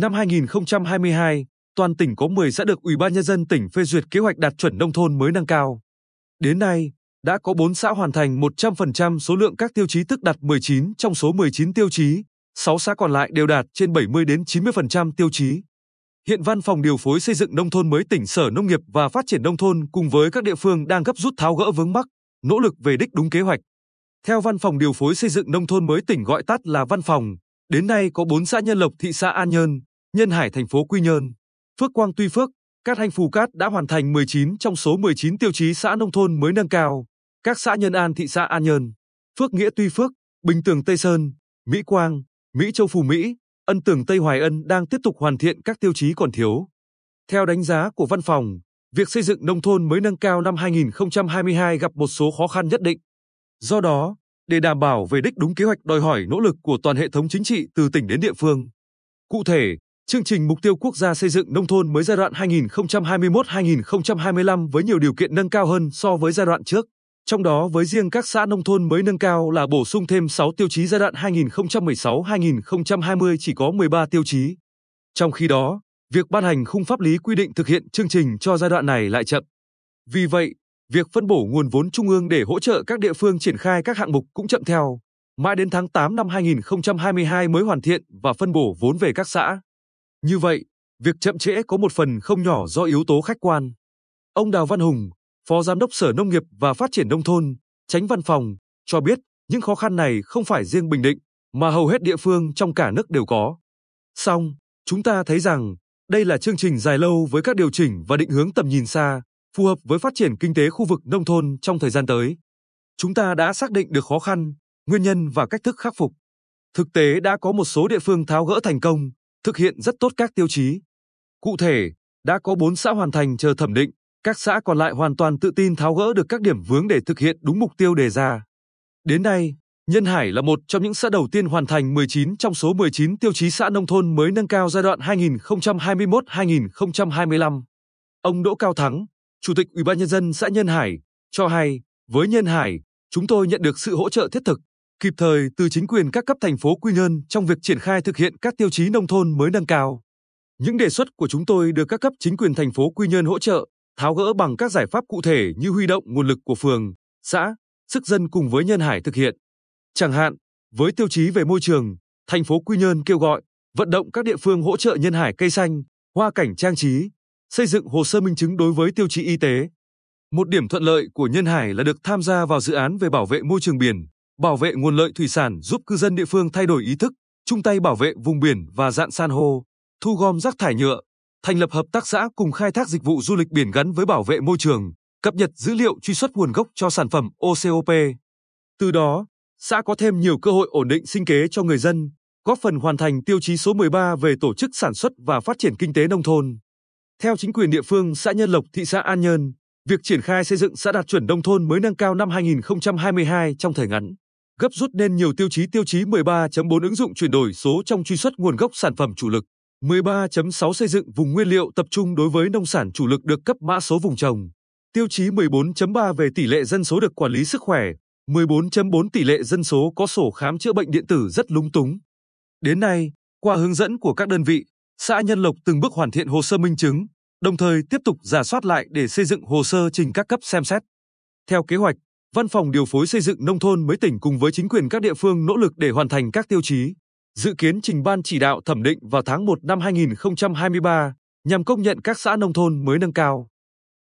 Năm 2022, toàn tỉnh có 10 xã được Ủy ban nhân dân tỉnh phê duyệt kế hoạch đạt chuẩn nông thôn mới nâng cao. Đến nay, đã có 4 xã hoàn thành 100% số lượng các tiêu chí tức đạt 19 trong số 19 tiêu chí, 6 xã còn lại đều đạt trên 70 đến 90% tiêu chí. Hiện Văn phòng điều phối xây dựng nông thôn mới tỉnh Sở Nông nghiệp và Phát triển nông thôn cùng với các địa phương đang gấp rút tháo gỡ vướng mắc, nỗ lực về đích đúng kế hoạch. Theo Văn phòng điều phối xây dựng nông thôn mới tỉnh gọi tắt là Văn phòng, đến nay có 4 xã Nhân Lộc thị xã An Nhơn, Nhân Hải thành phố Quy Nhơn, Phước Quang Tuy Phước, Cát Hanh Phù Cát đã hoàn thành 19 trong số 19 tiêu chí xã nông thôn mới nâng cao. Các xã Nhân An thị xã An Nhơn, Phước Nghĩa Tuy Phước, Bình Tường Tây Sơn, Mỹ Quang, Mỹ Châu Phù Mỹ, Ân Tường Tây Hoài Ân đang tiếp tục hoàn thiện các tiêu chí còn thiếu. Theo đánh giá của văn phòng, việc xây dựng nông thôn mới nâng cao năm 2022 gặp một số khó khăn nhất định. Do đó, để đảm bảo về đích đúng kế hoạch đòi hỏi nỗ lực của toàn hệ thống chính trị từ tỉnh đến địa phương. Cụ thể, chương trình mục tiêu quốc gia xây dựng nông thôn mới giai đoạn 2021-2025 với nhiều điều kiện nâng cao hơn so với giai đoạn trước. Trong đó với riêng các xã nông thôn mới nâng cao là bổ sung thêm 6 tiêu chí giai đoạn 2016-2020 chỉ có 13 tiêu chí. Trong khi đó, việc ban hành khung pháp lý quy định thực hiện chương trình cho giai đoạn này lại chậm. Vì vậy, việc phân bổ nguồn vốn trung ương để hỗ trợ các địa phương triển khai các hạng mục cũng chậm theo. Mãi đến tháng 8 năm 2022 mới hoàn thiện và phân bổ vốn về các xã. Như vậy, việc chậm trễ có một phần không nhỏ do yếu tố khách quan. Ông Đào Văn Hùng, Phó Giám đốc Sở Nông nghiệp và Phát triển Nông thôn, tránh văn phòng, cho biết những khó khăn này không phải riêng Bình Định, mà hầu hết địa phương trong cả nước đều có. Song, chúng ta thấy rằng đây là chương trình dài lâu với các điều chỉnh và định hướng tầm nhìn xa, phù hợp với phát triển kinh tế khu vực nông thôn trong thời gian tới. Chúng ta đã xác định được khó khăn, nguyên nhân và cách thức khắc phục. Thực tế đã có một số địa phương tháo gỡ thành công, thực hiện rất tốt các tiêu chí. Cụ thể, đã có 4 xã hoàn thành chờ thẩm định, các xã còn lại hoàn toàn tự tin tháo gỡ được các điểm vướng để thực hiện đúng mục tiêu đề ra. Đến nay, Nhân Hải là một trong những xã đầu tiên hoàn thành 19 trong số 19 tiêu chí xã nông thôn mới nâng cao giai đoạn 2021-2025. Ông Đỗ Cao Thắng, Chủ tịch Ủy ban nhân dân xã Nhân Hải, cho hay, với Nhân Hải, chúng tôi nhận được sự hỗ trợ thiết thực, kịp thời từ chính quyền các cấp thành phố Quy Nhơn trong việc triển khai thực hiện các tiêu chí nông thôn mới nâng cao. Những đề xuất của chúng tôi được các cấp chính quyền thành phố Quy Nhơn hỗ trợ, tháo gỡ bằng các giải pháp cụ thể như huy động nguồn lực của phường, xã, sức dân cùng với Nhân Hải thực hiện. Chẳng hạn, với tiêu chí về môi trường, thành phố Quy Nhơn kêu gọi vận động các địa phương hỗ trợ Nhân Hải cây xanh, hoa cảnh trang trí, xây dựng hồ sơ minh chứng đối với tiêu chí y tế. Một điểm thuận lợi của Nhân Hải là được tham gia vào dự án về bảo vệ môi trường biển, bảo vệ nguồn lợi thủy sản giúp cư dân địa phương thay đổi ý thức, chung tay bảo vệ vùng biển và dạng san hô, thu gom rác thải nhựa, thành lập hợp tác xã cùng khai thác dịch vụ du lịch biển gắn với bảo vệ môi trường, cập nhật dữ liệu truy xuất nguồn gốc cho sản phẩm OCOP. Từ đó, xã có thêm nhiều cơ hội ổn định sinh kế cho người dân, góp phần hoàn thành tiêu chí số 13 về tổ chức sản xuất và phát triển kinh tế nông thôn. Theo chính quyền địa phương xã Nhân Lộc, thị xã An Nhơn, việc triển khai xây dựng xã đạt chuẩn nông thôn mới nâng cao năm 2022 trong thời ngắn, gấp rút nên nhiều tiêu chí tiêu chí 13.4 ứng dụng chuyển đổi số trong truy xuất nguồn gốc sản phẩm chủ lực, 13.6 xây dựng vùng nguyên liệu tập trung đối với nông sản chủ lực được cấp mã số vùng trồng, tiêu chí 14.3 về tỷ lệ dân số được quản lý sức khỏe, 14.4 tỷ lệ dân số có sổ khám chữa bệnh điện tử rất lúng túng. Đến nay, qua hướng dẫn của các đơn vị, xã Nhân Lộc từng bước hoàn thiện hồ sơ minh chứng, đồng thời tiếp tục giả soát lại để xây dựng hồ sơ trình các cấp xem xét. Theo kế hoạch, Văn phòng điều phối xây dựng nông thôn mới tỉnh cùng với chính quyền các địa phương nỗ lực để hoàn thành các tiêu chí, dự kiến trình ban chỉ đạo thẩm định vào tháng 1 năm 2023 nhằm công nhận các xã nông thôn mới nâng cao.